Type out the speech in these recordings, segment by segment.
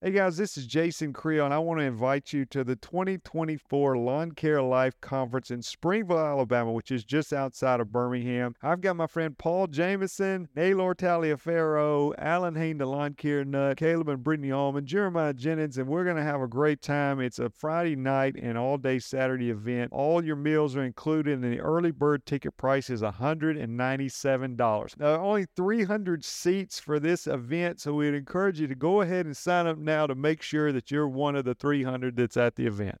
Hey guys, this is Jason Creel, and I want to invite you to the 2024 Lawn Care Life Conference in Springville, Alabama, which is just outside of Birmingham. I've got my friend Paul Jamison, Naylor Taliaferro, Allyn Hane, the Lawn Care Nut, Caleb and Brittany Allman, Jeremiah Jennings, and we're going to have a great time. It's a Friday night and all day Saturday event. All your meals are included, and the early bird ticket price is $197. Now, only 300 seats for this event, so we'd encourage you to go ahead and sign up now to make sure that you're one of the 300 that's at the event.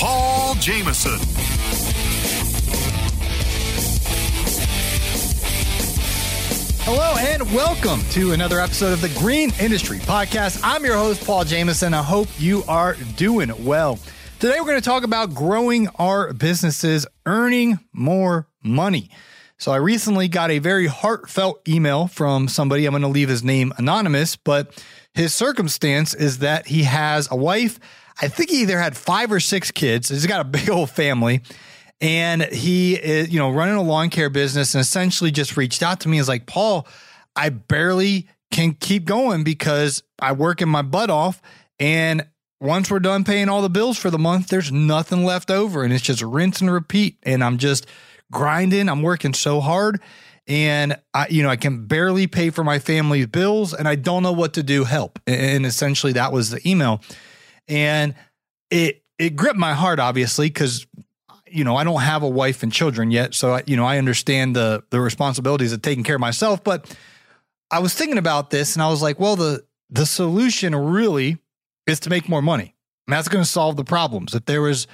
Paul Jamison. Hello and welcome to another episode of the Green Industry Podcast. I'm your host, Paul Jamison. I hope you are doing well. Today, we're going to talk about growing our businesses, earning more money. So, I recently got a very heartfelt email from somebody. I'm going to leave his name anonymous, but his circumstance is that he has a wife. I think he either had five or six kids. He's got a big old family and he is, you know, running a lawn care business and essentially just reached out to me. Is like, Paul, I barely can keep going because I work in my butt off. And once we're done paying all the bills for the month, there's nothing left over. And it's just rinse and repeat. And I'm just grinding. I'm working so hard. And I, you know, I can barely pay for my family's bills and I don't know what to do. Help. And essentially that was the email. And it, it gripped my heart, obviously, because you know, I don't have a wife and children yet, so I, you know, I understand the the responsibilities of taking care of myself. But I was thinking about this, and I was like, well, the the solution really is to make more money. And that's going to solve the problems. If there was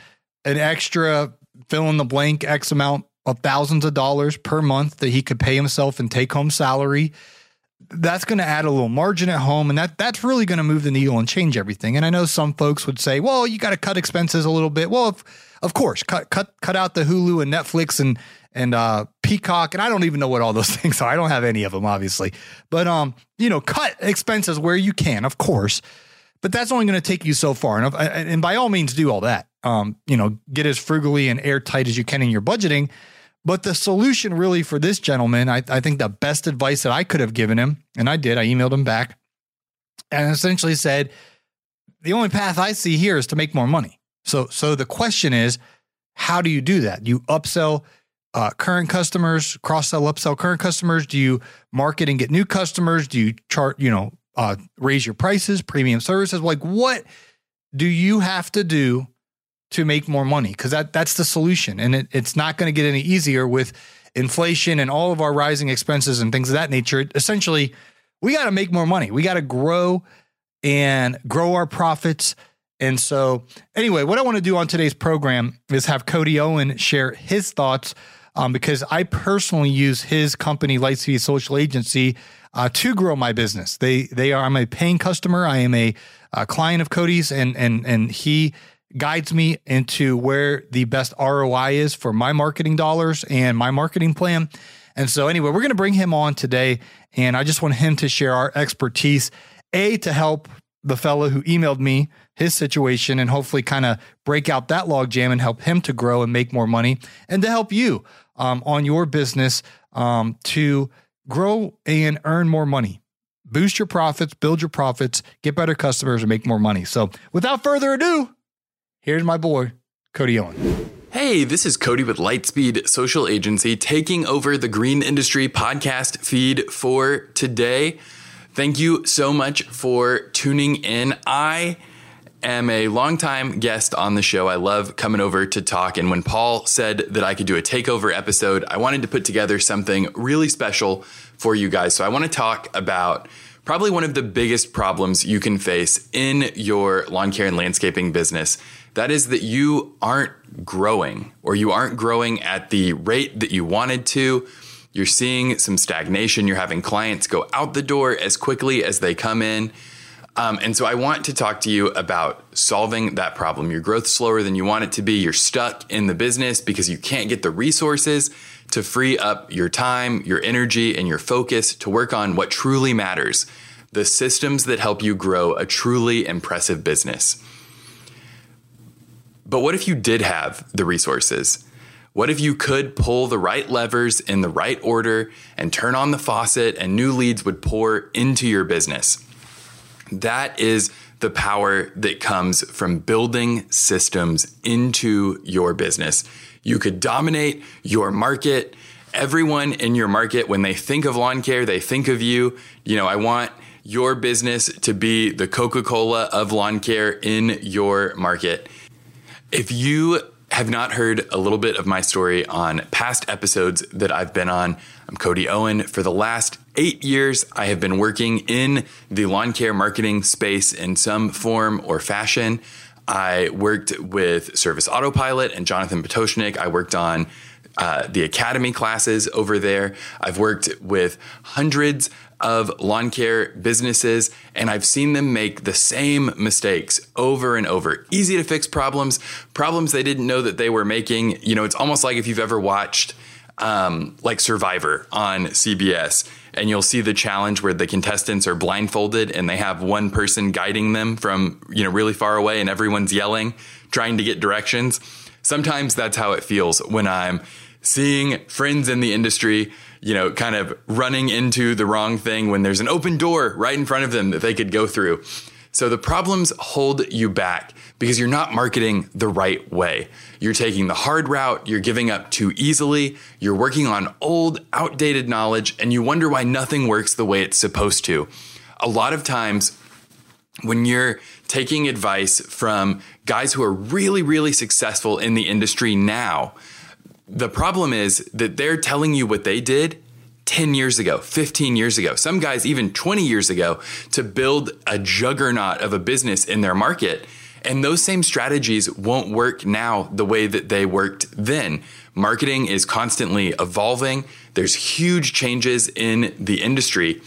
an extra fill in the blank X amount of thousands of dollars per month that he could pay himself and take home salary, that's going to add a little margin at home and that that's really going to move the needle and change everything. And I know some folks would say, "Well, you got to cut expenses a little bit." Well, if, of course, cut cut cut out the Hulu and Netflix and and uh, Peacock, and I don't even know what all those things are. I don't have any of them, obviously. But um, you know, cut expenses where you can, of course. But that's only going to take you so far, and, and by all means, do all that. Um, you know, get as frugally and airtight as you can in your budgeting. But the solution, really, for this gentleman, I, I think the best advice that I could have given him, and I did, I emailed him back, and essentially said, the only path I see here is to make more money. So, so the question is, how do you do that? You upsell uh, current customers, cross sell, upsell current customers? Do you market and get new customers? Do you chart, you know, uh, raise your prices, premium services? Like, what do you have to do to make more money? Because that that's the solution, and it, it's not going to get any easier with inflation and all of our rising expenses and things of that nature. Essentially, we got to make more money. We got to grow and grow our profits and so, anyway, what I want to do on today's program is have Cody Owen share his thoughts um, because I personally use his company, Lightspeed Social Agency, uh, to grow my business. They they are I'm a paying customer. I am a, a client of Cody's, and and and he guides me into where the best ROI is for my marketing dollars and my marketing plan. And so, anyway, we're going to bring him on today, and I just want him to share our expertise, a to help the fellow who emailed me his situation and hopefully kind of break out that logjam and help him to grow and make more money and to help you um, on your business um, to grow and earn more money. Boost your profits, build your profits, get better customers, and make more money. So, without further ado, here's my boy, Cody Owen. Hey, this is Cody with Lightspeed Social Agency taking over the Green Industry podcast feed for today. Thank you so much for tuning in. I am a longtime guest on the show. I love coming over to talk. And when Paul said that I could do a takeover episode, I wanted to put together something really special for you guys. So I want to talk about probably one of the biggest problems you can face in your lawn care and landscaping business. That is that you aren't growing or you aren't growing at the rate that you wanted to you're seeing some stagnation, you're having clients go out the door as quickly as they come in. Um, and so I want to talk to you about solving that problem. Your growth is slower than you want it to be. You're stuck in the business because you can't get the resources to free up your time, your energy, and your focus to work on what truly matters the systems that help you grow a truly impressive business. But what if you did have the resources? What if you could pull the right levers in the right order and turn on the faucet and new leads would pour into your business? That is the power that comes from building systems into your business. You could dominate your market. Everyone in your market, when they think of lawn care, they think of you. You know, I want your business to be the Coca Cola of lawn care in your market. If you have not heard a little bit of my story on past episodes that I've been on, I'm Cody Owen. For the last eight years, I have been working in the lawn care marketing space in some form or fashion. I worked with Service Autopilot and Jonathan Potoshnik. I worked on uh, the academy classes over there. I've worked with hundreds of lawn care businesses, and I've seen them make the same mistakes over and over. Easy to fix problems, problems they didn't know that they were making. You know, it's almost like if you've ever watched um, like Survivor on CBS, and you'll see the challenge where the contestants are blindfolded and they have one person guiding them from you know really far away, and everyone's yelling, trying to get directions. Sometimes that's how it feels when I'm seeing friends in the industry you know, kind of running into the wrong thing when there's an open door right in front of them that they could go through. So the problems hold you back because you're not marketing the right way. You're taking the hard route, you're giving up too easily, you're working on old, outdated knowledge, and you wonder why nothing works the way it's supposed to. A lot of times, when you're taking advice from guys who are really, really successful in the industry now, the problem is that they're telling you what they did 10 years ago, 15 years ago, some guys even 20 years ago to build a juggernaut of a business in their market. And those same strategies won't work now the way that they worked then. Marketing is constantly evolving, there's huge changes in the industry.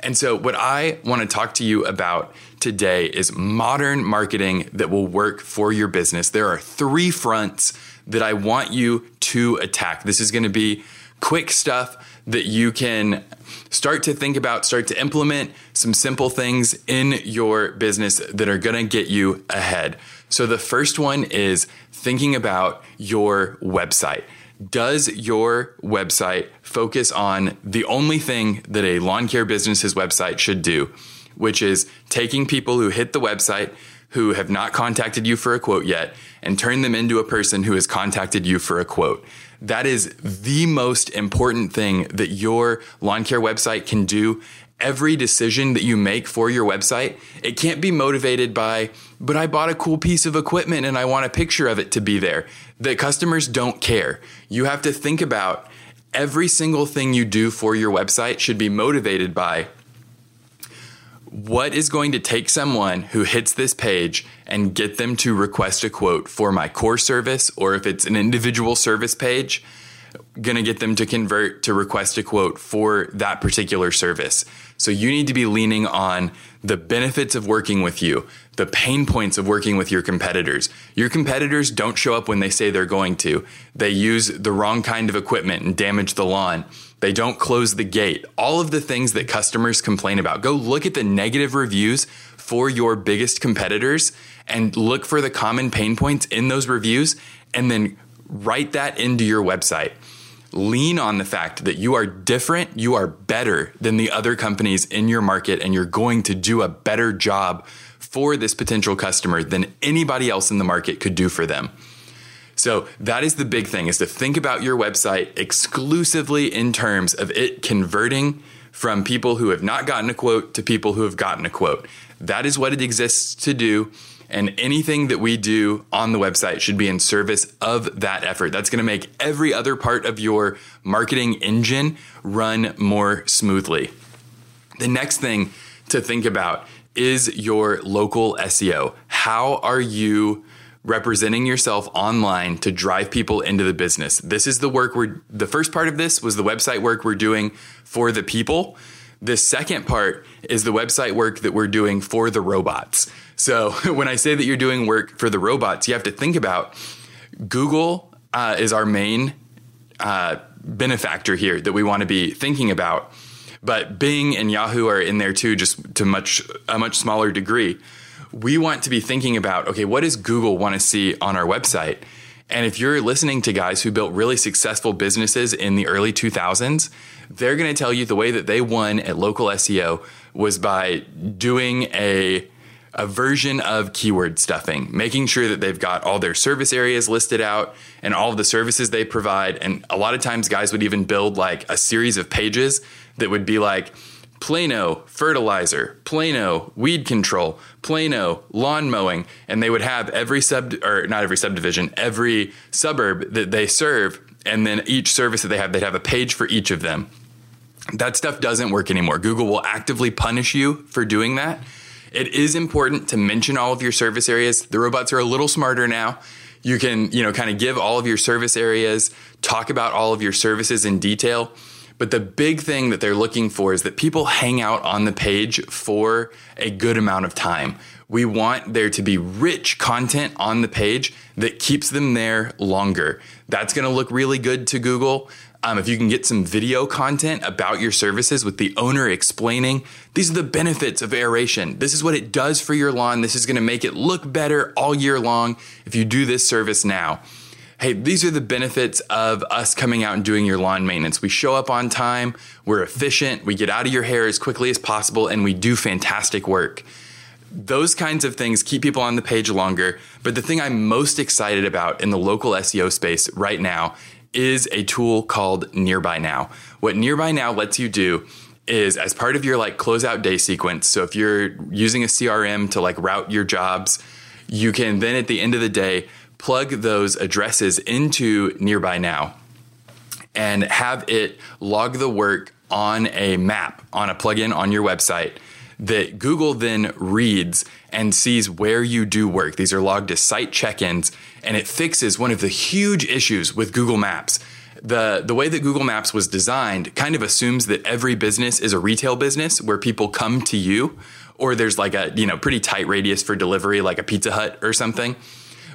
And so, what I want to talk to you about today is modern marketing that will work for your business. There are three fronts that I want you to attack. This is going to be quick stuff that you can start to think about, start to implement some simple things in your business that are going to get you ahead. So, the first one is thinking about your website. Does your website focus on the only thing that a lawn care business's website should do, which is taking people who hit the website, who have not contacted you for a quote yet and turn them into a person who has contacted you for a quote. That is the most important thing that your lawn care website can do. Every decision that you make for your website, it can't be motivated by, but I bought a cool piece of equipment and I want a picture of it to be there. The customers don't care. You have to think about every single thing you do for your website should be motivated by what is going to take someone who hits this page and get them to request a quote for my core service, or if it's an individual service page, going to get them to convert to request a quote for that particular service. So you need to be leaning on the benefits of working with you, the pain points of working with your competitors. Your competitors don't show up when they say they're going to. They use the wrong kind of equipment and damage the lawn. They don't close the gate. All of the things that customers complain about. Go look at the negative reviews for your biggest competitors and look for the common pain points in those reviews and then write that into your website. Lean on the fact that you are different, you are better than the other companies in your market, and you're going to do a better job for this potential customer than anybody else in the market could do for them. So that is the big thing is to think about your website exclusively in terms of it converting from people who have not gotten a quote to people who have gotten a quote. That is what it exists to do. And anything that we do on the website should be in service of that effort. That's going to make every other part of your marketing engine run more smoothly. The next thing to think about is your local SEO. How are you representing yourself online to drive people into the business. This is the work we're, the first part of this was the website work we're doing for the people. The second part is the website work that we're doing for the robots. So when I say that you're doing work for the robots, you have to think about Google uh, is our main uh, benefactor here that we want to be thinking about. But Bing and Yahoo are in there too, just to much a much smaller degree. We want to be thinking about okay, what does Google want to see on our website? And if you're listening to guys who built really successful businesses in the early 2000s, they're going to tell you the way that they won at local SEO was by doing a a version of keyword stuffing, making sure that they've got all their service areas listed out and all of the services they provide. And a lot of times, guys would even build like a series of pages that would be like Plano fertilizer, Plano weed control, Plano lawn mowing, and they would have every sub or not every subdivision, every suburb that they serve, and then each service that they have, they'd have a page for each of them. That stuff doesn't work anymore. Google will actively punish you for doing that it is important to mention all of your service areas. The robots are a little smarter now. You can, you know, kind of give all of your service areas, talk about all of your services in detail. But the big thing that they're looking for is that people hang out on the page for a good amount of time. We want there to be rich content on the page that keeps them there longer. That's going to look really good to Google. Um, if you can get some video content about your services with the owner explaining these are the benefits of aeration. This is what it does for your lawn. This is going to make it look better all year long if you do this service now. Hey, these are the benefits of us coming out and doing your lawn maintenance. We show up on time, we're efficient, we get out of your hair as quickly as possible, and we do fantastic work. Those kinds of things keep people on the page longer. But the thing I'm most excited about in the local SEO space right now is a tool called Nearby Now. What Nearby Now lets you do is as part of your like closeout day sequence. So if you're using a CRM to like route your jobs, you can then at the end of the day plug those addresses into Nearby Now and have it log the work on a map, on a plugin on your website that Google then reads and sees where you do work. These are logged as site check ins, and it fixes one of the huge issues with Google Maps. The, the way that Google Maps was designed kind of assumes that every business is a retail business where people come to you, or there's like a you know pretty tight radius for delivery, like a Pizza Hut or something.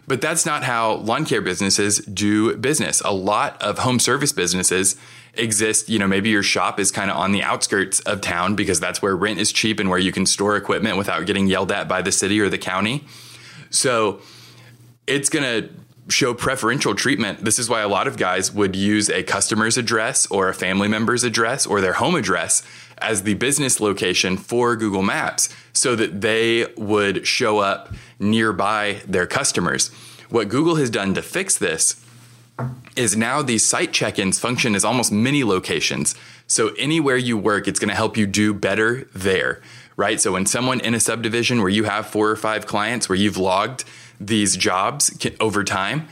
But that's not how lawn care businesses do business. A lot of home service businesses exist. You know, maybe your shop is kind of on the outskirts of town because that's where rent is cheap and where you can store equipment without getting yelled at by the city or the county. So it's going to show preferential treatment. This is why a lot of guys would use a customer's address or a family member's address or their home address as the business location for Google Maps so that they would show up nearby their customers. What Google has done to fix this is now these site check-ins function as almost mini locations. So anywhere you work, it's going to help you do better there, right? So when someone in a subdivision where you have four or five clients where you've logged these jobs over time,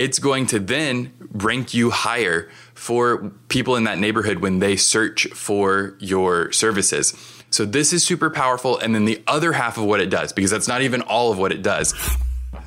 it's going to then rank you higher for people in that neighborhood when they search for your services. So this is super powerful. And then the other half of what it does, because that's not even all of what it does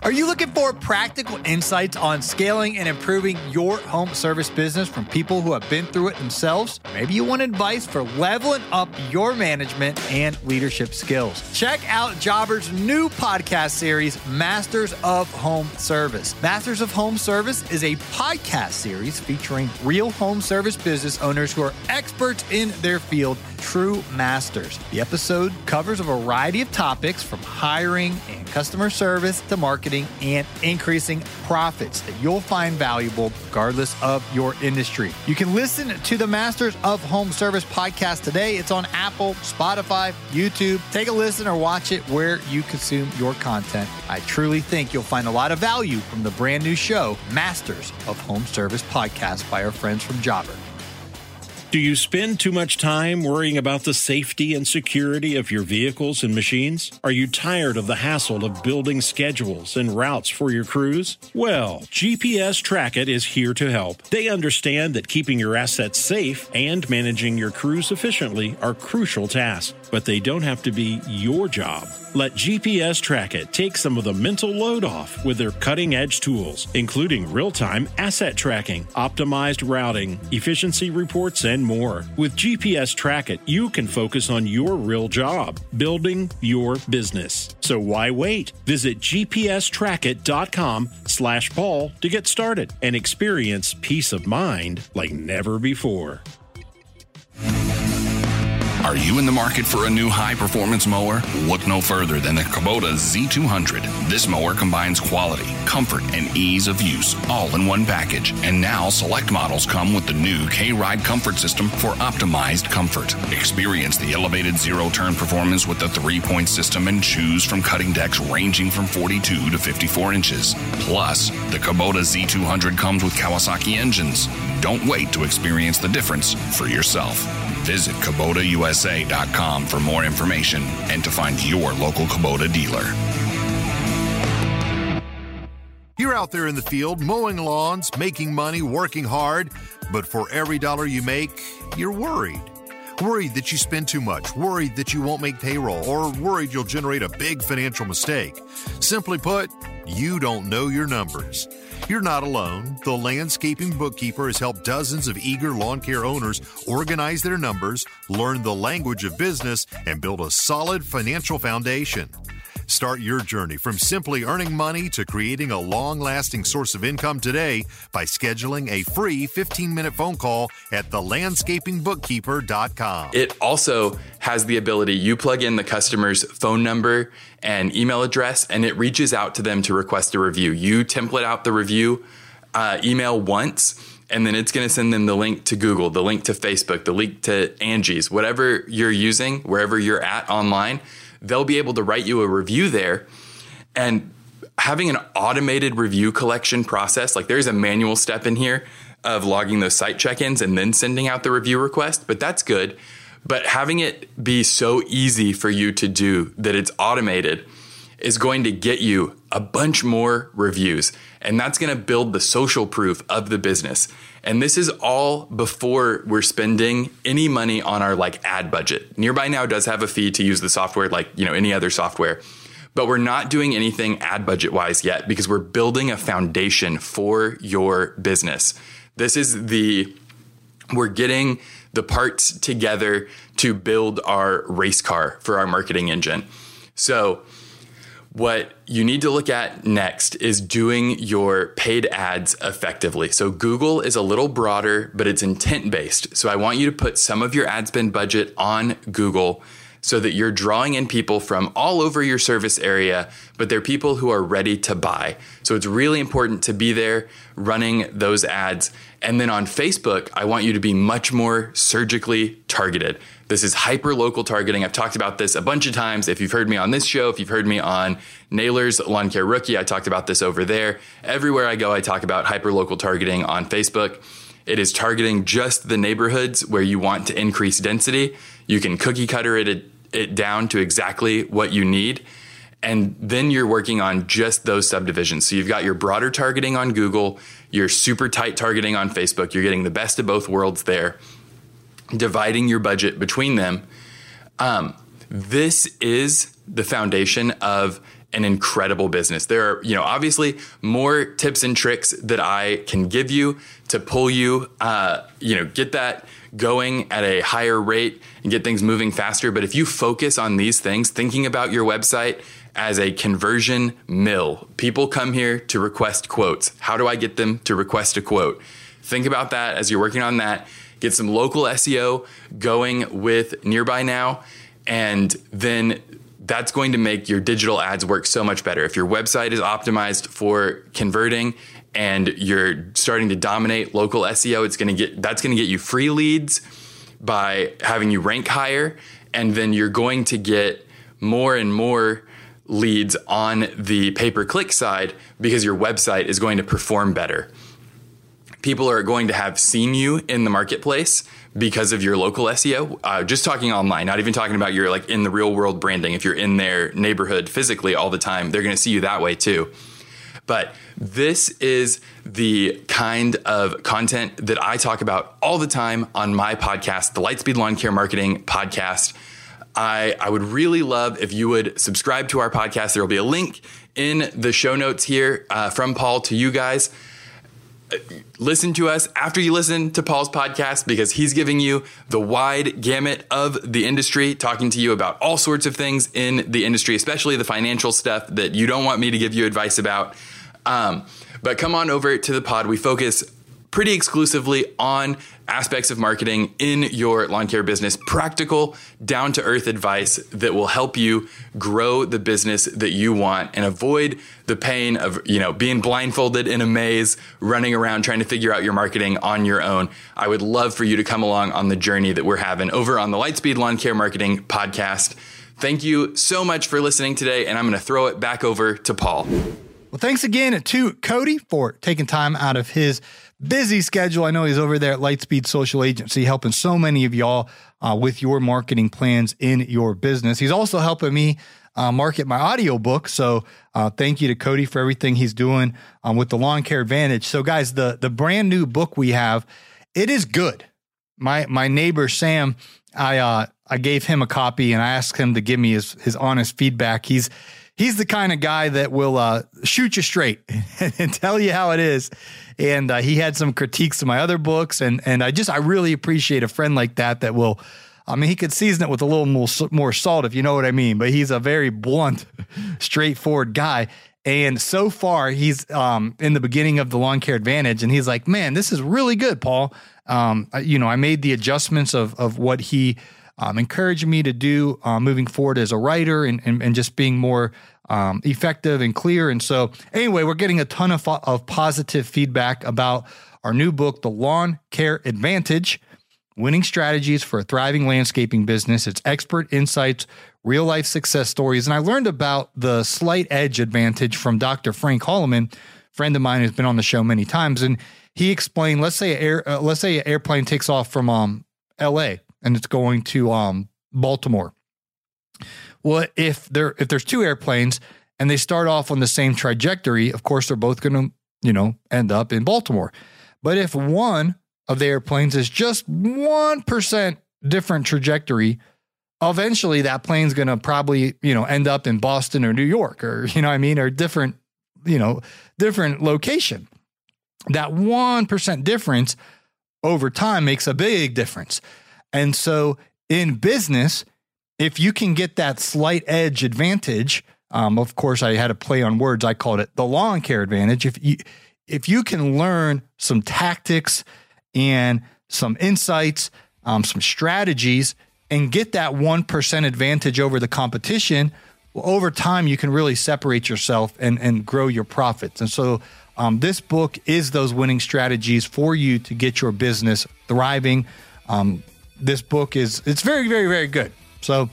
are you looking for practical insights on scaling and improving your home service business from people who have been through it themselves? Maybe you want advice for leveling up your management and leadership skills. Check out Jobber's new podcast series, Masters of Home Service. Masters of Home Service is a podcast series featuring real home service business owners who are experts in their field, true masters. The episode covers a variety of topics from hiring and customer service to marketing marketing and increasing profits that you'll find valuable regardless of your industry. You can listen to the Masters of Home Service podcast today. It's on Apple, Spotify, YouTube. Take a listen or watch it where you consume your content. I truly think you'll find a lot of value from the brand new show, Masters of Home Service podcast by our friends from Jobber. Do you spend too much time worrying about the safety and security of your vehicles and machines? Are you tired of the hassle of building schedules and routes for your crews? Well, GPS Trackit is here to help. They understand that keeping your assets safe and managing your crews efficiently are crucial tasks, but they don't have to be your job. Let GPS Trackit take some of the mental load off with their cutting edge tools, including real time asset tracking, optimized routing, efficiency reports, and more. With GPS Trackit, you can focus on your real job, building your business. So why wait? Visit gpstrackit.com slash Paul to get started and experience peace of mind like never before. Are you in the market for a new high performance mower? Look no further than the Kubota Z200. This mower combines quality, comfort, and ease of use all in one package. And now select models come with the new K Ride comfort system for optimized comfort. Experience the elevated zero turn performance with the three point system and choose from cutting decks ranging from 42 to 54 inches. Plus, the Kubota Z200 comes with Kawasaki engines. Don't wait to experience the difference for yourself. Visit KubotaUSA.com for more information and to find your local Kubota dealer. You're out there in the field mowing lawns, making money, working hard, but for every dollar you make, you're worried. Worried that you spend too much, worried that you won't make payroll, or worried you'll generate a big financial mistake. Simply put, you don't know your numbers. You're not alone. The Landscaping Bookkeeper has helped dozens of eager lawn care owners organize their numbers, learn the language of business, and build a solid financial foundation. Start your journey from simply earning money to creating a long lasting source of income today by scheduling a free 15 minute phone call at thelandscapingbookkeeper.com. It also has the ability you plug in the customer's phone number and email address, and it reaches out to them to request a review. You template out the review uh, email once and then it's going to send them the link to Google, the link to Facebook, the link to Angie's, whatever you're using, wherever you're at online they'll be able to write you a review there. And having an automated review collection process, like there's a manual step in here of logging those site check ins and then sending out the review request, but that's good. But having it be so easy for you to do that it's automated is going to get you a bunch more reviews. And that's going to build the social proof of the business. And this is all before we're spending any money on our like ad budget. Nearby Now does have a fee to use the software like, you know, any other software. But we're not doing anything ad budget wise yet because we're building a foundation for your business. This is the we're getting the parts together to build our race car for our marketing engine. So, what you need to look at next is doing your paid ads effectively. So, Google is a little broader, but it's intent based. So, I want you to put some of your ad spend budget on Google so that you're drawing in people from all over your service area, but they're people who are ready to buy. So, it's really important to be there running those ads. And then on Facebook, I want you to be much more surgically targeted. This is hyper local targeting. I've talked about this a bunch of times. If you've heard me on this show, if you've heard me on Naylor's Lawn Care Rookie, I talked about this over there. Everywhere I go, I talk about hyper local targeting on Facebook. It is targeting just the neighborhoods where you want to increase density. You can cookie cutter it, it down to exactly what you need. And then you're working on just those subdivisions. So you've got your broader targeting on Google, your super tight targeting on Facebook. You're getting the best of both worlds there dividing your budget between them. Um, this is the foundation of an incredible business. There are, you know, obviously more tips and tricks that I can give you to pull you, uh, you know, get that going at a higher rate and get things moving faster. But if you focus on these things, thinking about your website as a conversion mill, people come here to request quotes. How do I get them to request a quote? Think about that as you're working on that get some local SEO going with Nearby Now, and then that's going to make your digital ads work so much better. If your website is optimized for converting and you're starting to dominate local SEO, it's going to get that's going to get you free leads by having you rank higher and then you're going to get more and more leads on the pay per click side because your website is going to perform better people are going to have seen you in the marketplace because of your local SEO. Uh, just talking online, not even talking about your like in the real world branding. If you're in their neighborhood physically all the time, they're going to see you that way too. But this is the kind of content that I talk about all the time on my podcast, the Lightspeed Lawn Care Marketing Podcast. I, I would really love if you would subscribe to our podcast. There will be a link in the show notes here uh, from Paul to you guys. Listen to us after you listen to Paul's podcast because he's giving you the wide gamut of the industry, talking to you about all sorts of things in the industry, especially the financial stuff that you don't want me to give you advice about. Um, but come on over to the pod. We focus pretty exclusively on aspects of marketing in your lawn care business, practical, down to earth advice that will help you grow the business that you want and avoid the pain of, you know, being blindfolded in a maze, running around trying to figure out your marketing on your own. I would love for you to come along on the journey that we're having over on the Lightspeed Lawn Care Marketing podcast. Thank you so much for listening today, and I'm going to throw it back over to Paul. Well, thanks again to Cody for taking time out of his busy schedule. I know he's over there at Lightspeed Social Agency helping so many of y'all uh, with your marketing plans in your business. He's also helping me uh, market my audiobook. So uh, thank you to Cody for everything he's doing um, with the Lawn Care Advantage. So guys, the the brand new book we have, it is good. My my neighbor Sam, I uh, I gave him a copy and I asked him to give me his his honest feedback. He's he's the kind of guy that will uh, shoot you straight and tell you how it is. And uh, he had some critiques of my other books, and and I just I really appreciate a friend like that that will. I mean, he could season it with a little more, more salt, if you know what I mean. But he's a very blunt, straightforward guy. And so far, he's um, in the beginning of the lawn care advantage, and he's like, "Man, this is really good, Paul." Um, you know, I made the adjustments of of what he um, encouraging me to do uh, moving forward as a writer and, and, and just being more um, effective and clear. And so, anyway, we're getting a ton of, of positive feedback about our new book, The Lawn Care Advantage Winning Strategies for a Thriving Landscaping Business. It's expert insights, real life success stories. And I learned about the slight edge advantage from Dr. Frank Holloman, friend of mine who's been on the show many times. And he explained, let's say, air, uh, let's say an airplane takes off from um, LA and it's going to um, Baltimore. Well, if there if there's two airplanes and they start off on the same trajectory, of course they're both going to you know end up in Baltimore. But if one of the airplanes is just one percent different trajectory, eventually that plane's going to probably you know end up in Boston or New York or you know I mean or different you know different location. That one percent difference over time makes a big difference. And so in business, if you can get that slight edge advantage, um, of course, I had a play on words. I called it the lawn care advantage. If you if you can learn some tactics and some insights, um, some strategies, and get that one percent advantage over the competition, well, over time you can really separate yourself and and grow your profits. And so, um, this book is those winning strategies for you to get your business thriving. Um, this book is it's very very very good. So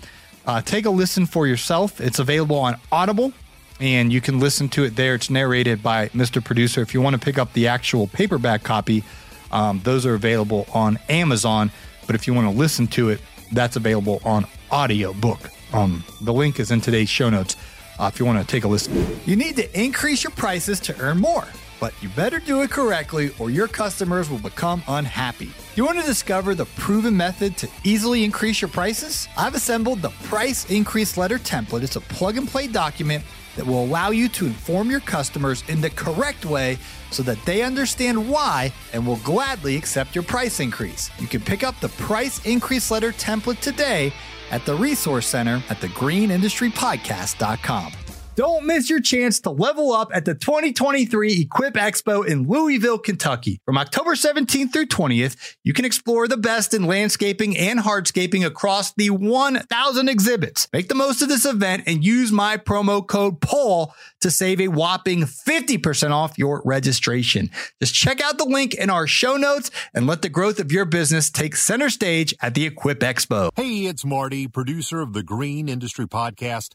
uh, take a listen for yourself. It's available on Audible, and you can listen to it there. It's narrated by Mr. Producer. If you want to pick up the actual paperback copy, um, those are available on Amazon. But if you want to listen to it, that's available on audiobook. Um, the link is in today's show notes uh, if you want to take a listen. You need to increase your prices to earn more but you better do it correctly or your customers will become unhappy. You want to discover the proven method to easily increase your prices? I've assembled the Price Increase Letter template. It's a plug and play document that will allow you to inform your customers in the correct way so that they understand why and will gladly accept your price increase. You can pick up the Price Increase Letter template today at the Resource Center at thegreenindustrypodcast.com. Don't miss your chance to level up at the 2023 Equip Expo in Louisville, Kentucky. From October 17th through 20th, you can explore the best in landscaping and hardscaping across the 1,000 exhibits. Make the most of this event and use my promo code PAUL to save a whopping 50% off your registration. Just check out the link in our show notes and let the growth of your business take center stage at the Equip Expo. Hey, it's Marty, producer of the Green Industry Podcast.